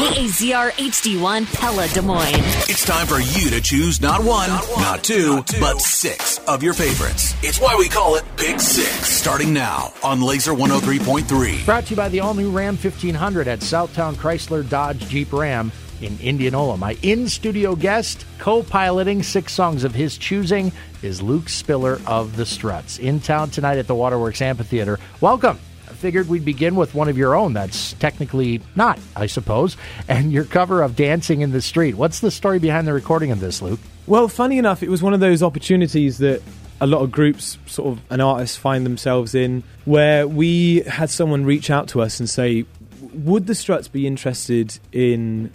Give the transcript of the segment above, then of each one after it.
KAZR HD1 Pella Des Moines. It's time for you to choose not one, not, two, but six of your favorites. It's why we call it Pick Six. Starting now on Lazer 103.3. Brought to you by the all new Ram 1500 at Southtown Chrysler Dodge Jeep Ram in Indianola. My in studio guest, co piloting six songs of his choosing, is Luke Spiller of the Struts. In town tonight at the Waterworks Amphitheater. Welcome. Figured we'd begin with one of your own. That's technically not, I suppose. And your cover of Dancing in the Street. What's the story behind the recording of this, Luke? Well, funny enough, it was one of those opportunities that a lot of groups, sort of, an artist find themselves in, where we had someone reach out to us and say, Would the Struts be interested in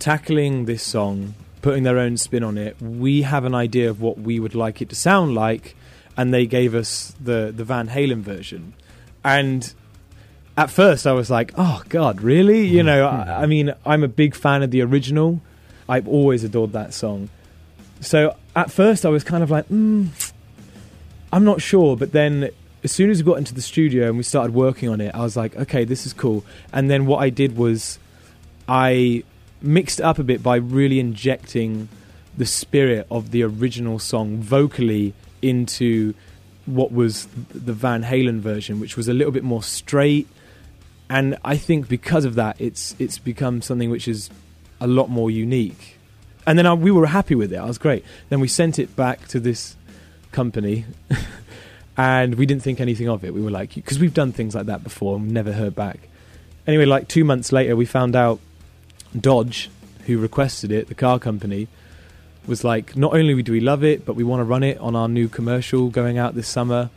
tackling this song, putting their own spin on it? We have an idea of what we would like it to sound like, and they gave us the, the Van Halen version. And at first, I was like, "Oh God, really?" You know, I, I mean, I'm a big fan of the original. I've always adored that song. So at first, I was kind of like, mm, "I'm not sure," but then. As soon as we got into the studio and we started working on it, I was like, okay, this is cool. And then what I did was I mixed it up a bit by really injecting the spirit of the original song vocally into what was the Van Halen version, which was a little bit more straight. And I think because of that, it's it's become something which is a lot more unique. And then I, we were happy with it. I was great. Then we sent it back to this company, and we didn't think anything of it. We were like, because we've done things like that before and never heard back. Anyway, like two months later, we found out Dodge, who requested it, the car company, was like, not only do we love it, but we want to run it on our new commercial going out this summer.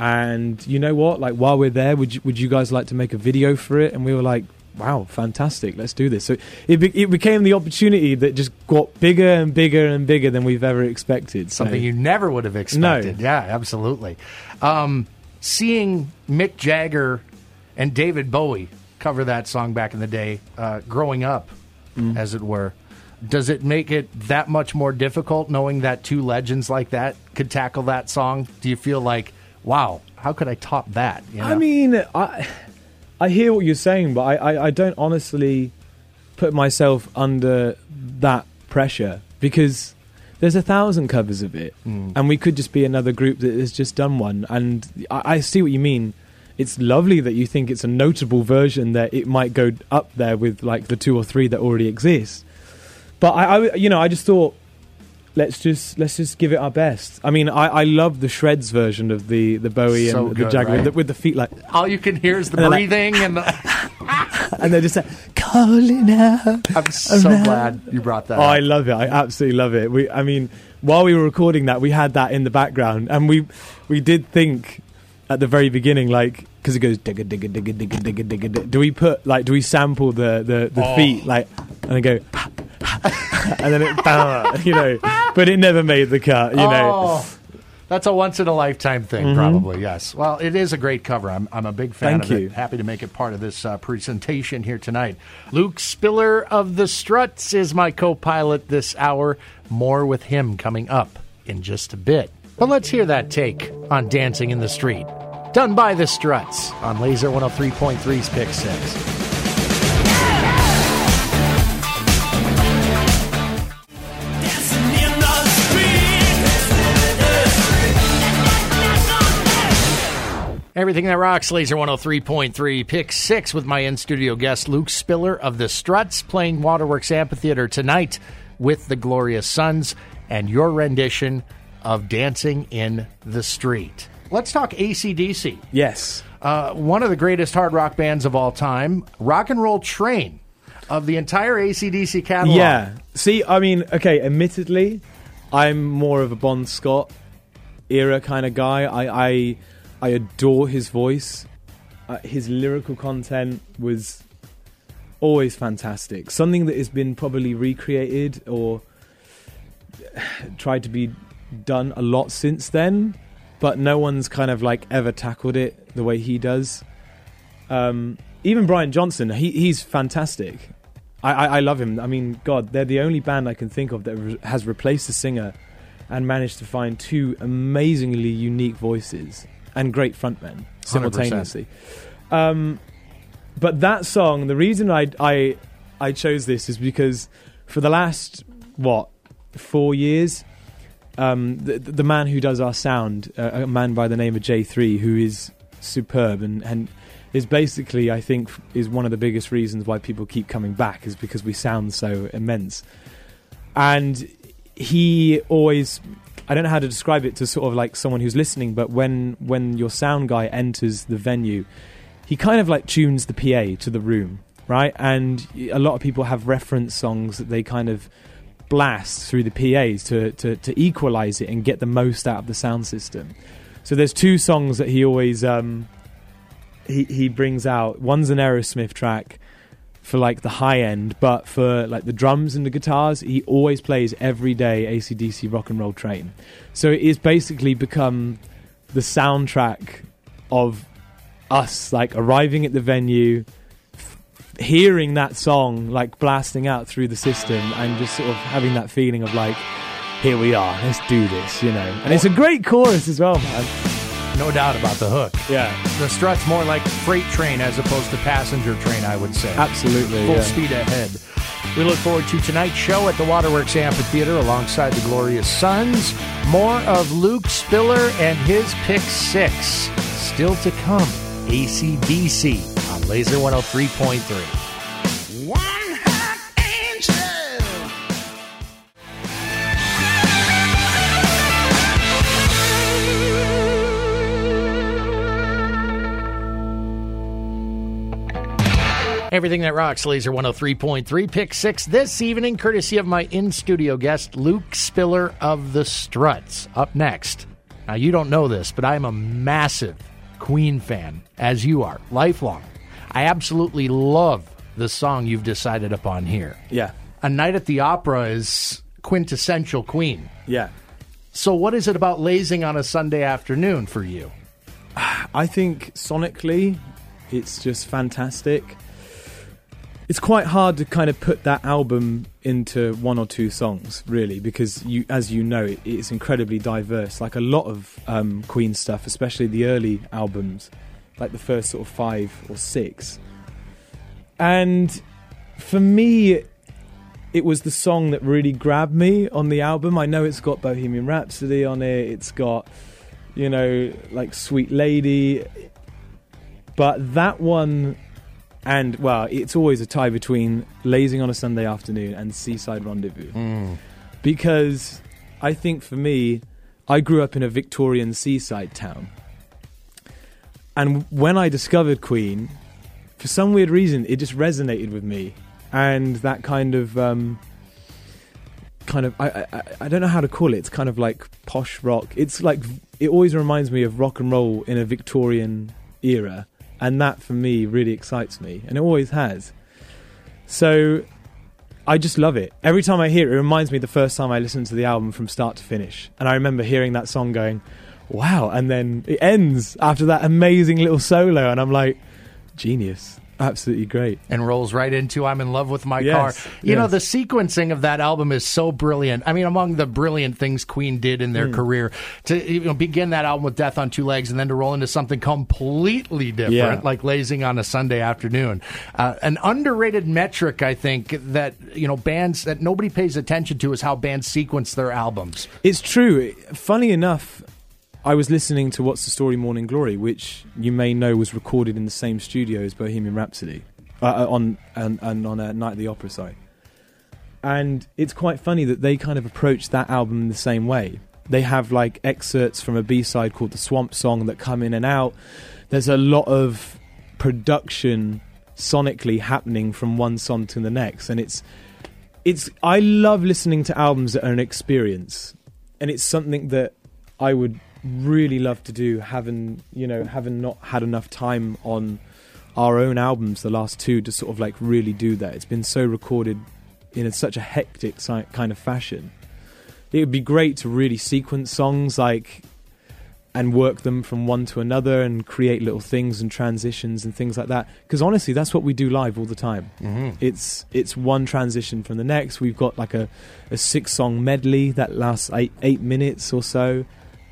And you know what? Like while we're there, would you, would you guys like to make a video for it? And we were like, wow, fantastic, let's do this. So it be- it became the opportunity that just got bigger and bigger and bigger than we've ever expected. So- Something you never would have expected. No. Yeah, absolutely. Um, seeing Mick Jagger and David Bowie cover that song back in the day, uh, growing up, as it were, does it make it that much more difficult knowing that two legends like that could tackle that song? Do you feel like, wow, how could I top that? You I mean, I I hear what you're saying, but I, I, I don't honestly put myself under that pressure because there's a thousand covers of it, hmm. and we could just be another group that has just done one. And I, I see what you mean. It's lovely that you think it's a notable version that it might go up there with like the two or three that already exist. But I, I you know, I just thought let's just let's just give it our best. I mean, I, I love the shreds version of the the Bowie So and good, the Jagger right? with, the, with the feet like, all you can hear is the And they're like- breathing, and the, and they're just like calling out. I'm so around. glad you brought that. Oh, I love it. I absolutely love it. We, I mean, while we were recording that, we had that in the background, and we we did think at the very beginning, like, because it goes digga digga digga digga digga digga. digga. Do we put like, do we sample the the, the Oh. feet like, and then go, and then it, you know, but it never made the cut, you know. Oh, that's a once in a lifetime thing, probably. Yes. Well, it is a great cover. I'm, I'm a big fan Thank of you. it. Happy to make it part of this uh, presentation here tonight. Luke Spiller of the Struts is my co-pilot this hour. More with him coming up in just a bit. But let's hear that take on Dancing in the Street, done by the Struts on Lazer 103.3's Pick Six. Everything that rocks, Lazer 103.3, pick six with my in studio guest, Luke Spiller of the Struts, playing Waterworks Amphitheater tonight with the Glorious Sons and your rendition of Dancing in the Street. Let's talk ACDC, Yes. uh, one of the greatest hard rock bands of all time, Rock and Roll Train of the entire ACDC catalog. Yeah. See, I mean, okay, admittedly, I'm more of a Bon Scott era kind of guy. I I, I adore his voice. Uh, his lyrical content was always fantastic. Something that has been probably recreated or tried to be done a lot since then, but no one's kind of like ever tackled it the way he does. Um, even Brian Johnson, he, he's fantastic. I, I, I love him. I mean, God, they're the only band I can think of that re- has replaced the singer and managed to find two amazingly unique voices and great frontmen simultaneously. Um, but that song, the reason I, I I chose this is because for the last what four years, um, the, the man who does our sound, uh, a man by the name of J3, who is superb and and is basically, I think, is one of the biggest reasons why people keep coming back is because we sound so immense. And he always I don't know how to describe it to sort of like someone who's listening, but when when your sound guy enters the venue, he kind of like tunes the PA to the room, right? And a lot of people have reference songs that they kind of blast through the PAs to, to, to equalize it and get the most out of the sound system. So there's two songs that he always um, he he brings out. One's an Aerosmith track for like the high end, but for like the drums and the guitars, he always plays every day ACDC Rock and Roll Train. So it is basically become the soundtrack of us like arriving at the venue, f- hearing that song like blasting out through the system, and just sort of having that feeling of like, here we are, let's do this, you know. And it's a great chorus as well, man. No doubt about the hook. Yeah, The strut's more like freight train as opposed to passenger train, I would say. absolutely. Full yeah. speed ahead. We look forward to tonight's show at the Waterworks Amphitheater alongside the Glorious Sons. More of Luke Spiller and his pick six. Still to come. ACDC on Lazer 103.3. Everything that rocks, Lazer 103.3, pick six this evening, courtesy of my in studio guest, Luke Spiller of the Struts. Up next. Now, you don't know this, but I'm a massive Queen fan, as you are, lifelong. I absolutely love the song you've decided upon here. Yeah, A Night at the Opera is quintessential Queen. yeah. So, what is it about lazing on a Sunday afternoon for you? I think sonically, it's just fantastic. It's quite hard to kind of put that album into one or two songs, really, because you, as you know, it, it's incredibly diverse. Like a lot of um, Queen stuff, especially the early albums, like the first sort of five or six. And for me, it was the song that really grabbed me on the album. I know it's got Bohemian Rhapsody on it. It's got, you know, like Sweet Lady. But that one, and well, it's always a tie between Lazing on a Sunday Afternoon and Seaside Rendezvous. Because I think for me, I grew up in a Victorian seaside town. And when I discovered Queen, for some weird reason, it just resonated with me, and that kind of, um, kind of, I, I, I don't know how to call it. It's kind of like posh rock. It's like it always reminds me of rock and roll in a Victorian era, and that for me really excites me, and it always has. So, I just love it. Every time I hear it, it reminds me the first time I listened to the album from start to finish, and I remember hearing that song going, "Wow!" And then it ends after that amazing little solo, and I'm like, "Genius." Absolutely great. and rolls right into I'm in love with my Yes, car. You know, the sequencing of that album is so brilliant. I mean, among the brilliant things Queen did in their Hmm. career to you know, begin that album with Death on Two Legs and then to roll into something completely different, Yeah. like Lazing on a Sunday afternoon. Uh, an underrated metric, I think, that you know bands that nobody pays attention to is how bands sequence their albums. It's true. Funny enough, I was listening to What's the Story Morning Glory, which you may know was recorded in the same studio as Bohemian Rhapsody uh, uh, on and, and on uh, Night at the Opera site. And it's quite funny that they kind of approach that album in the same way. They have like excerpts from a B side called The Swamp Song that come in and out. There's a lot of production sonically happening from one song to the next, and it's it's I love listening to albums that are an experience, and it's something that I would really love to do. Having you know, having not had enough time on our own albums, the last two, to sort of like really do that. It's been so recorded in a, such a hectic kind of fashion. It would be great to really sequence songs like and work them from one to another and create little things and transitions and things like that. Because honestly, that's what we do live all the time. Mm-hmm. It's it's one transition from the next. We've got like a, a six song medley that lasts eight eight minutes or so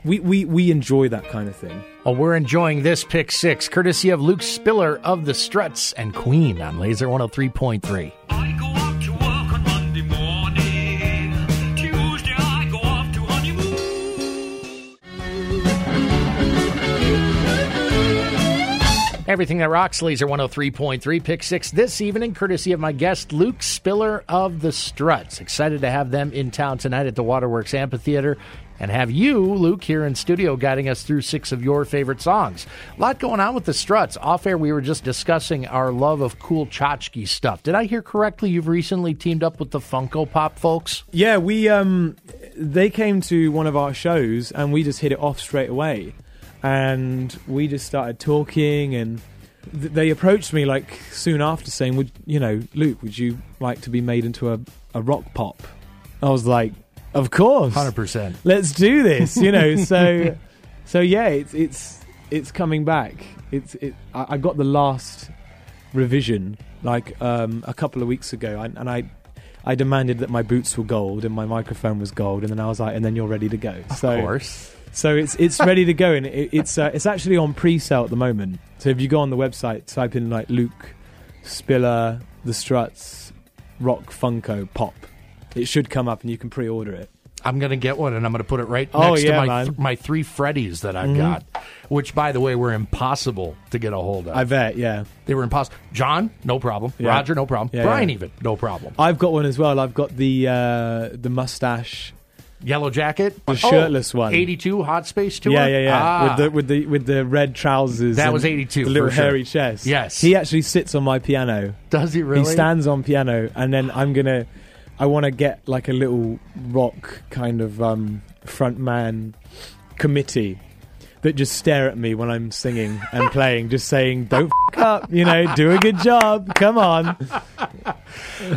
we, we, we enjoy that kind of thing. Well, we're enjoying this pick six, courtesy of Luke Spiller of the Struts and Queen on Lazer 103.3. Everything that rocks, Lazer 103.3, pick six this evening, courtesy of my guest, Luke Spiller of the Struts. Excited to have them in town tonight at the Waterworks Amphitheater and have you, Luke, here in studio guiding us through six of your favorite songs. A lot going on with the Struts. Off air, we were just discussing our love of cool tchotchke stuff. Did I hear correctly? You've recently teamed up with the Funko Pop folks? Yeah, we um, they came to one of our shows and we just hit it off straight away, and we just started talking and th- they approached me like soon after saying, "Would you know, Luke? Would you like to be made into a, a rock pop?" I was like, "Of course, 100%. let's do this." You know, so so yeah, it's it's it's coming back. It's it. I, I got the last revision like um, a couple of weeks ago, and, and I I demanded that my boots were gold and my microphone was gold, and then I was like, and then you're ready to go. so Of course. so it's it's ready to go, and it, it's uh, it's actually on pre-sale at the moment. So if you go on the website, type in like Luke Spiller, The Struts, Rock Funko Pop, it should come up, and you can pre-order it. I'm going to get one and I'm going to put it right Oh, next yeah, to my, th- my three Freddies that I've Mhm. got, which, by the way, were impossible to get a hold of. I bet, yeah. they were impossible. John, no problem. Yeah. Roger, no problem. Yeah, Brian, even, no problem. I've got one as well. I've got the uh, the mustache. Yellow Jacket. The shirtless one. 82 Hot Space Tour. Yeah, yeah, yeah. Ah. With the with the with the red trousers. That was 82, The little for sure. hairy chest. Yes. He actually sits on my piano. Does he really? He stands on piano, and then I'm gonna. I want to get like a little rock kind of um, front man committee that just stare at me when I'm singing and playing, just saying, "Don't f- up," you know, do a good job. Come on.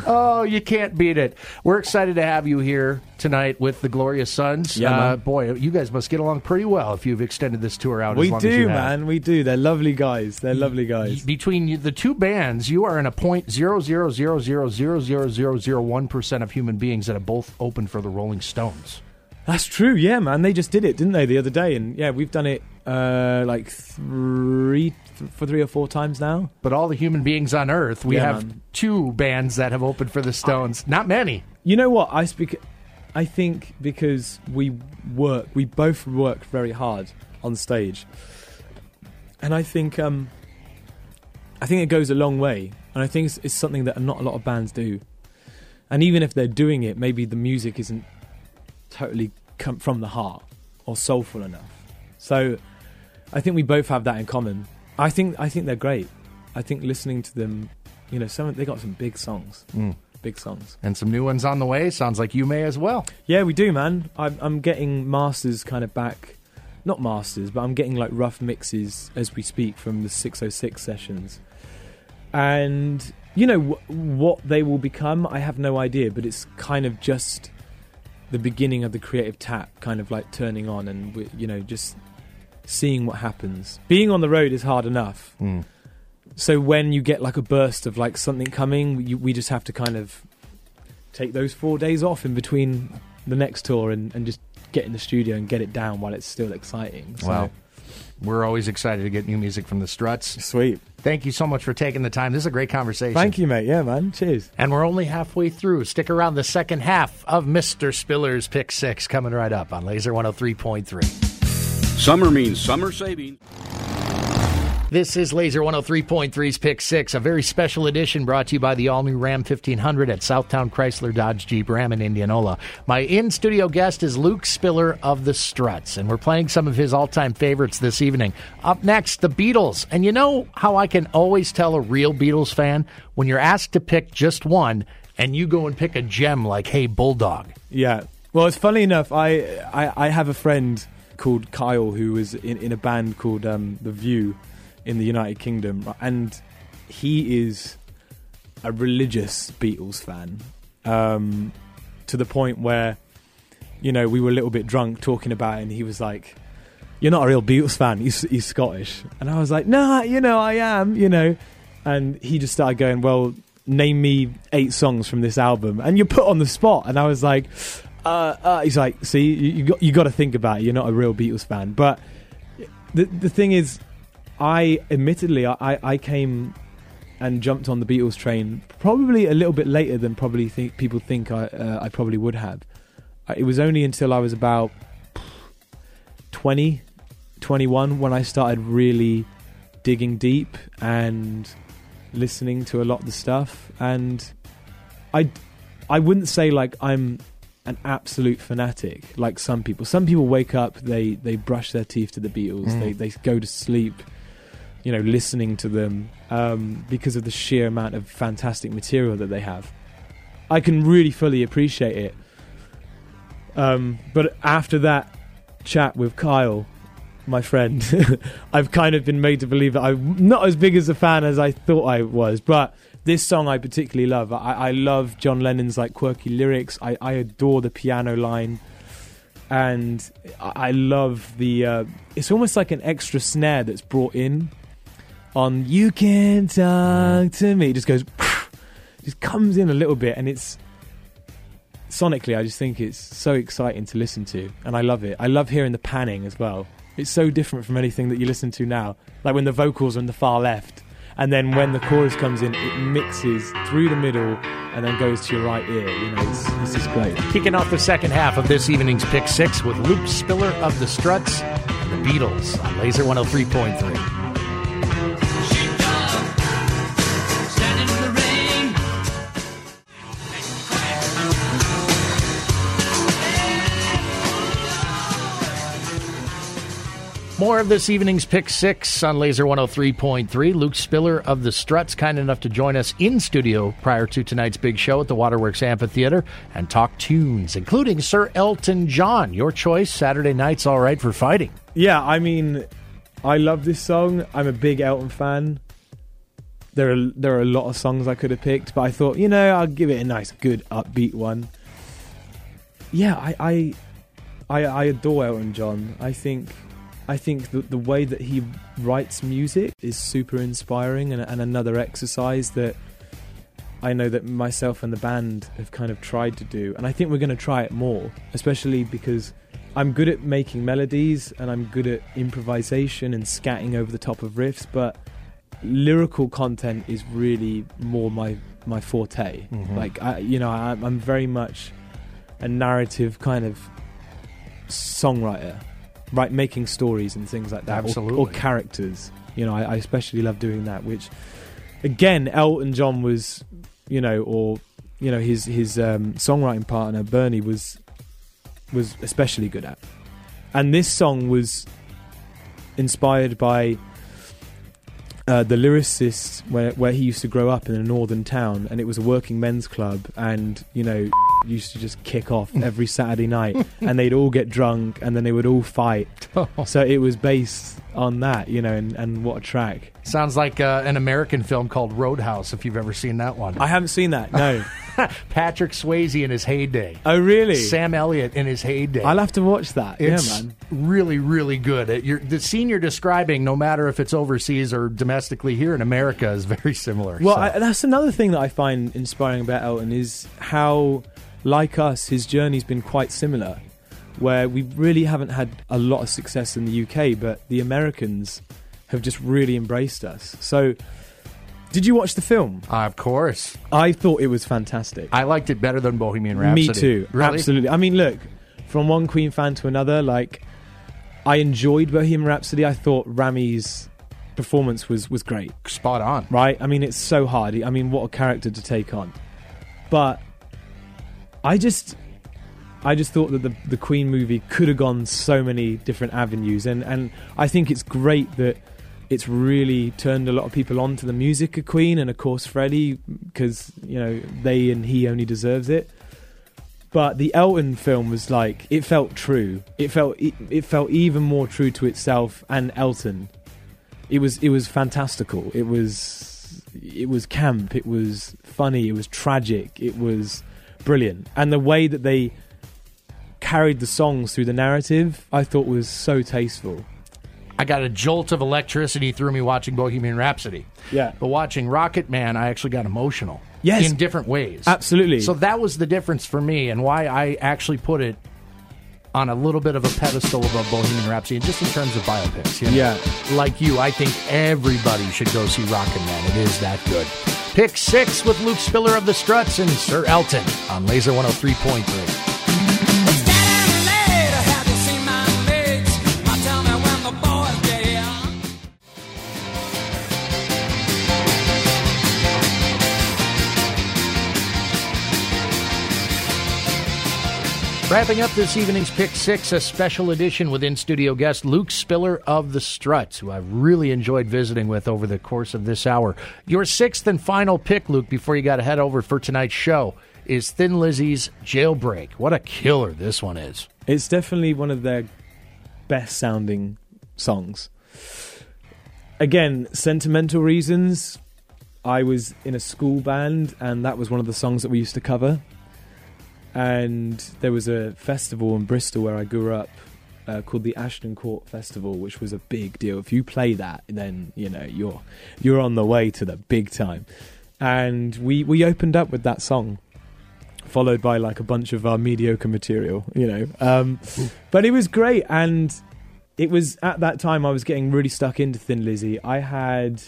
Oh, you can't beat it. We're excited to have you here tonight with the Glorious Sons. Yeah, uh, boy, you guys must get along pretty well if you've extended this tour out as We long as you do, have. man. We do. They're lovely guys. They're lovely guys. Between the two bands, you are in a point zero zero zero zero zero zero zero zero one percent of human beings that have both opened for the Rolling Stones. That's true. Yeah, man. They just did it, didn't they, the other day? And yeah, we've done it uh, like three th- for three or four times now. But all the human beings on Earth, we Yeah, have man. two bands that have opened for the Stones. Not many. You know what? I speak. I think because we work, we both work very hard on stage, and I think um, I think it goes a long way, and I think it's, it's something that not a lot of bands do. And even if they're doing it, maybe the music isn't totally come from the heart or soulful enough. So, I think we both have that in common. I think I think they're great. I think listening to them, you know, some they got some big songs, mm. big songs. And some new ones on the way. Sounds like you may as well. Yeah, we do, man. I'm, I'm getting masters kind of back. Not masters, but I'm getting like rough mixes as we speak from the 606 sessions. And, you know, w- what they will become, I have no idea, but it's kind of just the beginning of the creative tap kind of like turning on and, you know, just seeing what happens. Being on the road is hard enough. Hmm. So when you get like a burst of like something coming, you, we just have to kind of take those four days off in between the next tour and, and just get in the studio and get it down while it's still exciting. So, Wow. We're always excited to get new music from the Struts. sweet. Thank you so much for taking the time. This is a great conversation. Thank you, mate. Yeah, man. Cheers. And we're only halfway through. Stick around the second half of Mr. Spiller's Pick Six coming right up on Lazer 103.3. Summer means summer savings. This is Lazer 103.3's Pick Six, a very special edition brought to you by the all new Ram 1500 at Southtown Chrysler Dodge Jeep Ram in Indianola. My in studio guest is Luke Spiller of the Struts, and we're playing some of his all time favorites this evening. Up next, the Beatles. And you know how I can always tell a real Beatles fan? When you're asked to pick just one, and you go and pick a gem like Hey Bulldog. Yeah. Well, it's funny enough. I I, I have a friend called Kyle who was in, in a band called um, The View in the United Kingdom, and he is a religious Beatles fan um, to the point where you know we were a little bit drunk talking about it, and he was like. You're not a real Beatles fan. He's, he's Scottish, and I was like, "Nah, you know, I am." You know, and he just started going, "Well, name me eight songs from this album," and you're put on the spot. And I was like, uh, uh, "He's like, see, you, you got you got to think about it. You're not a real Beatles fan." But the the thing is, I admittedly I, I came and jumped on the Beatles train probably a little bit later than probably think people think I uh, I probably would have. Uh, It was only until I was about 20, 21 when I started really digging deep and listening to a lot of the stuff. And I, I wouldn't say like I'm an absolute fanatic like some people. Some people wake up, they they brush their teeth to the Beatles, Mm. they they go to sleep, you know, listening to them um, because of the sheer amount of fantastic material that they have. I can really fully appreciate it. Um, but after that chat with Kyle, my friend, I've kind of been made to believe that I'm not as big as a fan as I thought I was. But this song I particularly love. I, I love John Lennon's like quirky lyrics. I, I adore the piano line, and I, love the. Uh, it's almost like an extra snare that's brought in on "You Can Talk to Me." Just goes, just comes in a little bit, and it's sonically. I just think it's so exciting to listen to, and I love it. I love hearing the panning as well. It's so different from anything that you listen to now. Like when the vocals are in the far left, and then when the chorus comes in, it mixes through the middle and then goes to your right ear. You know, it's, it's just great. Kicking off the second half of this evening's Pick Six with Luke Spiller of the Struts and the Beatles on Lazer 103.3. More of this evening's Pick Six on Lazer 103.3. Luke Spiller of the Struts, kind enough to join us in studio prior to tonight's big show at the Waterworks Amphitheater and talk tunes, including Sir Elton John. Your choice, Saturday night's all right for fighting. Yeah, I mean, I love this song. I'm a big Elton fan. There are there are a lot of songs I could have picked, but I thought, you know, I'll give it a nice, good, upbeat one. Yeah, I I I, I adore Elton John. I think I think the the way that he writes music is super inspiring, and, and another exercise that I know that myself and the band have kind of tried to do, and I think we're going to try it more, especially because I'm good at making melodies and I'm good at improvisation and scatting over the top of riffs, but lyrical content is really more my my forte. Mm-hmm. Like I, you know, I, I'm very much a narrative kind of songwriter, right? Making stories and things like that, or- or, characters. You know, I, I especially love doing that. Which, again, Elton John was, you know, or you know, his his um, songwriting partner Bernie was was especially good at. And this song was inspired by uh, the lyricist where, where he used to grow up in a northern town, and it was a working men's club, and you know used to just kick off every Saturday night, and they'd all get drunk, and then they would all fight. So it was based on that, you know, and, and what a track. Sounds like uh, an American film called Roadhouse, if you've ever seen that one. I haven't seen that. No. Patrick Swayze in his heyday. oh really? Sam Elliott in his heyday. I'll have to watch that. It's yeah, man. really, really good. It- you're- the scene you're describing, no matter if it's overseas or domestically here in America, is very similar. Well, So- I, that's another thing that I find inspiring about Elton is how, like us, his journey's been quite similar. Where we really haven't had a lot of success in the UK, but the Americans have just really embraced us. So, did you watch the film? Uh, of course, I thought it was fantastic. I liked it better than Bohemian Rhapsody. Me too. Really? Absolutely. I mean, look, from one Queen fan to another, like I enjoyed Bohemian Rhapsody. I thought Rami's performance was was great. Spot on. right? I mean, it's so hard. I mean, what a character to take on. But I just, I just thought that the the Queen movie could have gone so many different avenues, and and I think it's great that it's really turned a lot of people on to the music of Queen, and of course Freddie, because you know they and he only deserves it. But the Elton film was like it felt true. It felt it, it felt even more true to itself and Elton it was it was fantastical. It was it was camp. It was funny. It was tragic. It was brilliant. And the way that they carried the songs through the narrative, I thought was so tasteful. I got a jolt of electricity through me watching Bohemian Rhapsody. Yeah. But watching Rocket Man, I actually got emotional. Yes. In different ways. Absolutely. So that was the difference for me and why I actually put it on a little bit of a pedestal above Bohemian Rhapsody, and just in terms of biopics. you know? Yeah. Like you, I think everybody should go see Rocket Man. It is that good. Pick six with Luke Spiller of the Struts and Sir Elton on Lazer 103.3. Wrapping up this evening's Pick Six, a special edition with in studio guest Luke Spiller of the Struts, who I've really enjoyed visiting with over the course of this hour. Your sixth and final pick, Luke, before you got to head over for tonight's show, is Thin Lizzy's Jailbreak. What a killer this one is. It's definitely one of their best sounding songs. Again, sentimental reasons. I was in a school band, and that was one of the songs that we used to cover. And there was a festival in Bristol where I grew up uh, called the Ashton Court Festival, which was a big deal. If you play that, then you know you're you're on the way to the big time. And we we opened up with that song, followed by like a bunch of our mediocre material, you know. Um, but it was great, and it was at that time I was getting really stuck into Thin Lizzy. I had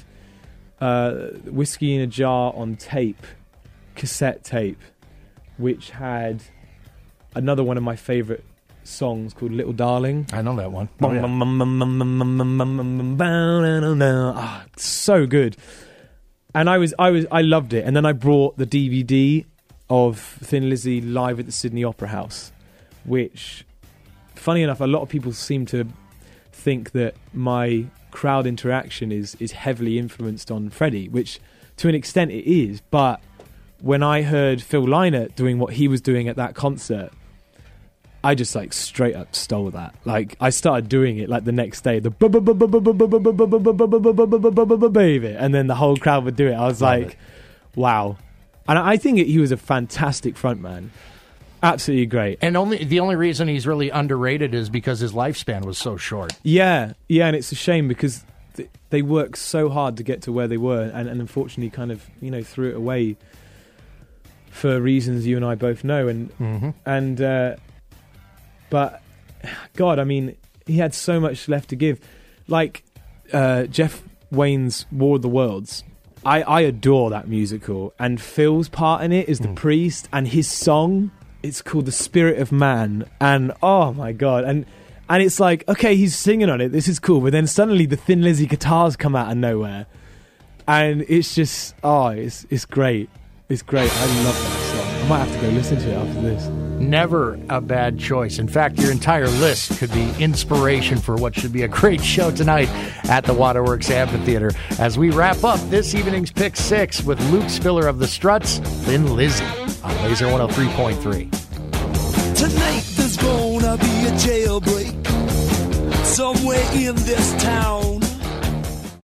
uh, whiskey in a jar on tape, cassette tape, which had another one of my favorite songs called "Little Darling." I know that one. Ah, so good. And I was, I was, I loved it. And then I brought the DVD of Thin Lizzy live at the Sydney Opera House, which, funny enough, a lot of people seem to think that my crowd interaction is is heavily influenced on Freddie, which to an extent it is. But when I heard Phil Lynott doing what he was doing at that concert, I just like straight up stole that. Like I started doing it like the next day, the baby, and then the whole crowd would do it. I was like, wow. And I think he was a fantastic frontman, absolutely great. And only the only reason he's really underrated is because his lifespan was so short. Yeah, yeah, and it's a shame because th- they worked so hard to get to where they were, and, and unfortunately, kind of you know threw it away for reasons you and I both know. And Mm-hmm. and uh, but God, I mean, he had so much left to give. Like uh, Jeff Wayne's War of the Worlds. I, I adore that musical, and Phil's part in it is the priest, and his song it's called "The Spirit of Man," and oh my god, and and it's like okay, he's singing on it, this is cool, but then suddenly the Thin Lizzy guitars come out of nowhere, and it's just oh, it's it's great, it's great. I love that song. I might have to go listen to it after this. Never a bad choice. In fact, your entire list could be inspiration for what should be a great show tonight at the Waterworks Amphitheater as we wrap up this evening's Pick Six with Luke Spiller of the Struts, Thin Lizzy on Lazer 103.3. Tonight there's gonna be a jailbreak somewhere in this town.